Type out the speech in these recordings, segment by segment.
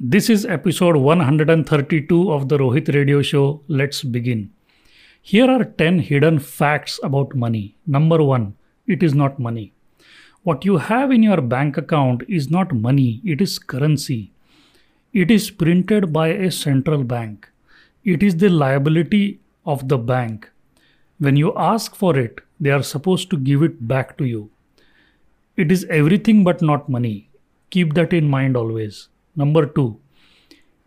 This is episode 132 of the Rohit Radio Show. Let's begin. Here are 10 hidden facts about money. Number 1, it is not money. What you have in your bank account is not money, it is currency. It is printed by a central bank. It is the liability of the bank. When you ask for it, they are supposed to give it back to you. It is everything but not money. Keep that in mind always. Number two,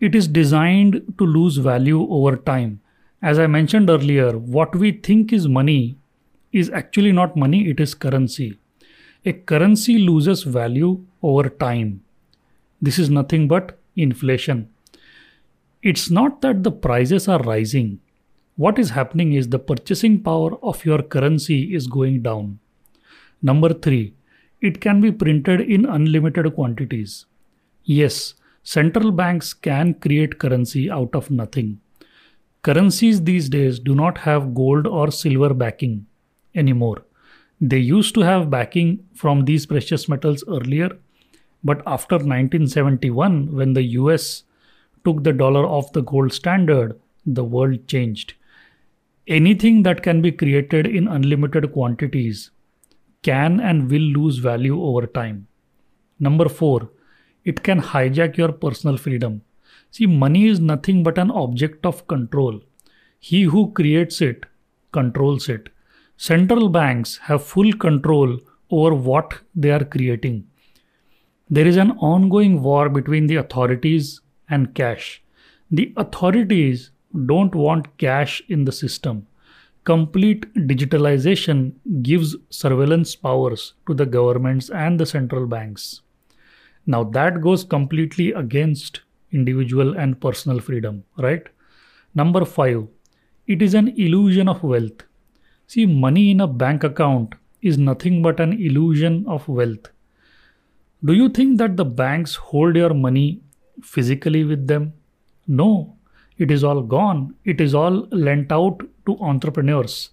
it is designed to lose value over time. As I mentioned earlier, what we think is money is actually not money, it is currency. A currency loses value over time. This is nothing but inflation. It's not that the prices are rising. What is happening is the purchasing power of your currency is going down. Number three, it can be printed in unlimited quantities. Yes, central banks can create currency out of nothing. Currencies these days do not have gold or silver backing anymore. They used to have backing from these precious metals earlier, but after 1971, when the US took the dollar off the gold standard, the world changed. Anything that can be created in unlimited quantities can and will lose value over time. Number four, it can hijack your personal freedom. See, money is nothing but an object of control. He who creates it controls it. Central banks have full control over what they are creating. There is an ongoing war between the authorities and cash. The authorities don't want cash in the system complete digitalization gives surveillance powers to the governments and the central banks. Now, that goes completely against individual and personal freedom, right? Number five, it is an illusion of wealth. See, money in a bank account is nothing but an illusion of wealth. Do you think that the banks hold your money physically with them? No, it is all gone. It is all lent out to entrepreneurs.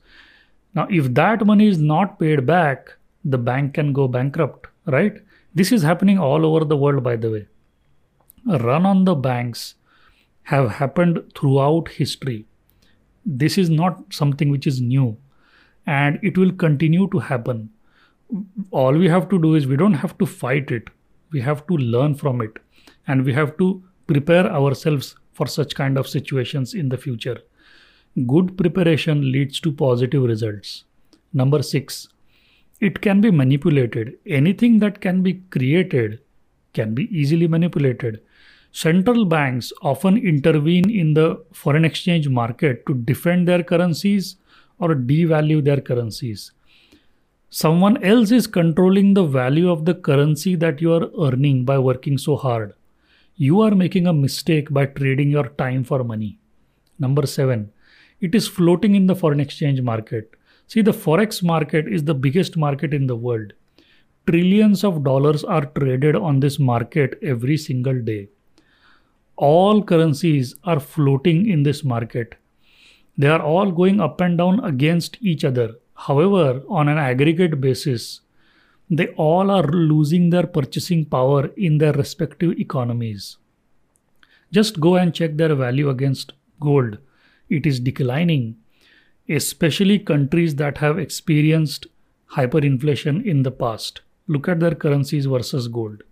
Now, if that money is not paid back, the bank can go bankrupt, right? This is happening all over the world, by the way. Run on the banks have happened throughout history. This is not something which is new and it will continue to happen. All we have to do is we don't have to fight it, we have to learn from it and we have to prepare ourselves for such kind of situations in the future. Good preparation leads to positive results. Number six, it can be manipulated. Anything that can be created can be easily manipulated. Central banks often intervene in the foreign exchange market to defend their currencies or devalue their currencies. Someone else is controlling the value of the currency that you are earning by working so hard. You are making a mistake by trading your time for money. Number seven, it is floating in the foreign exchange market. See, the forex market is the biggest market in the world. Trillions of dollars are traded on this market every single day. All currencies are floating in this market. They are all going up and down against each other. However, on an aggregate basis, they all are losing their purchasing power in their respective economies. Just go and check their value against gold it is declining, especially countries that have experienced hyperinflation in the past. Look at their currencies versus gold.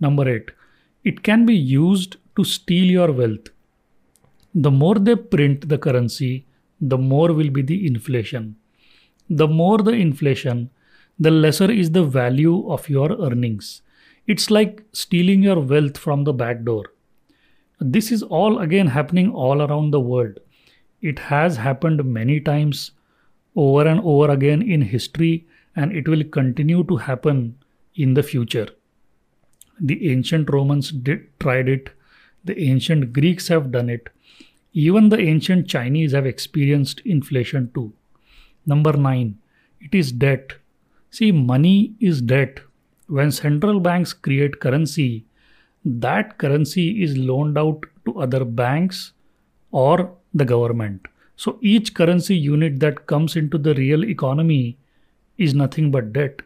Number eight, it can be used to steal your wealth. The more they print the currency, the more will be the inflation. The more the inflation, the lesser is the value of your earnings. It's like stealing your wealth from the back door. This is all again happening all around the world. It has happened many times over and over again in history, and it will continue to happen in the future. The ancient Romans did, tried it, the ancient Greeks have done it, even the ancient Chinese have experienced inflation too. Number nine, it is debt. See, money is debt. When central banks create currency, that currency is loaned out to other banks or the government. So each currency unit that comes into the real economy is nothing but debt.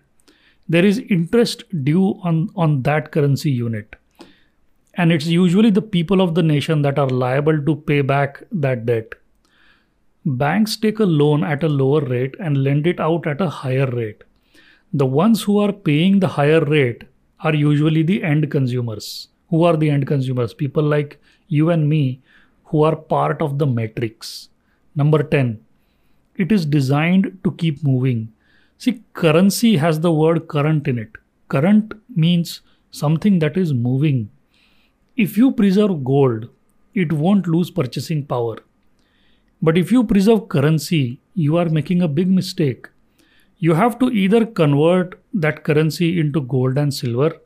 There is interest due on, on that currency unit. And it's usually the people of the nation that are liable to pay back that debt. Banks take a loan at a lower rate and lend it out at a higher rate. The ones who are paying the higher rate are usually the end consumers. Who are the end consumers? People like you and me who are part of the matrix. Number 10. It is designed to keep moving. See, currency has the word current in it. Current means something that is moving. If you preserve gold, it won't lose purchasing power. But if you preserve currency, you are making a big mistake. You have to either convert that currency into gold and silver,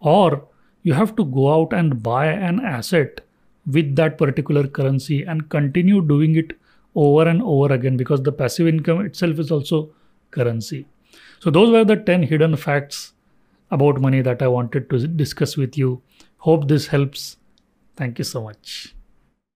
or you have to go out and buy an asset with that particular currency and continue doing it over and over again because the passive income itself is also currency. So, those were the 10 hidden facts about money that I wanted to discuss with you. Hope this helps. Thank you so much.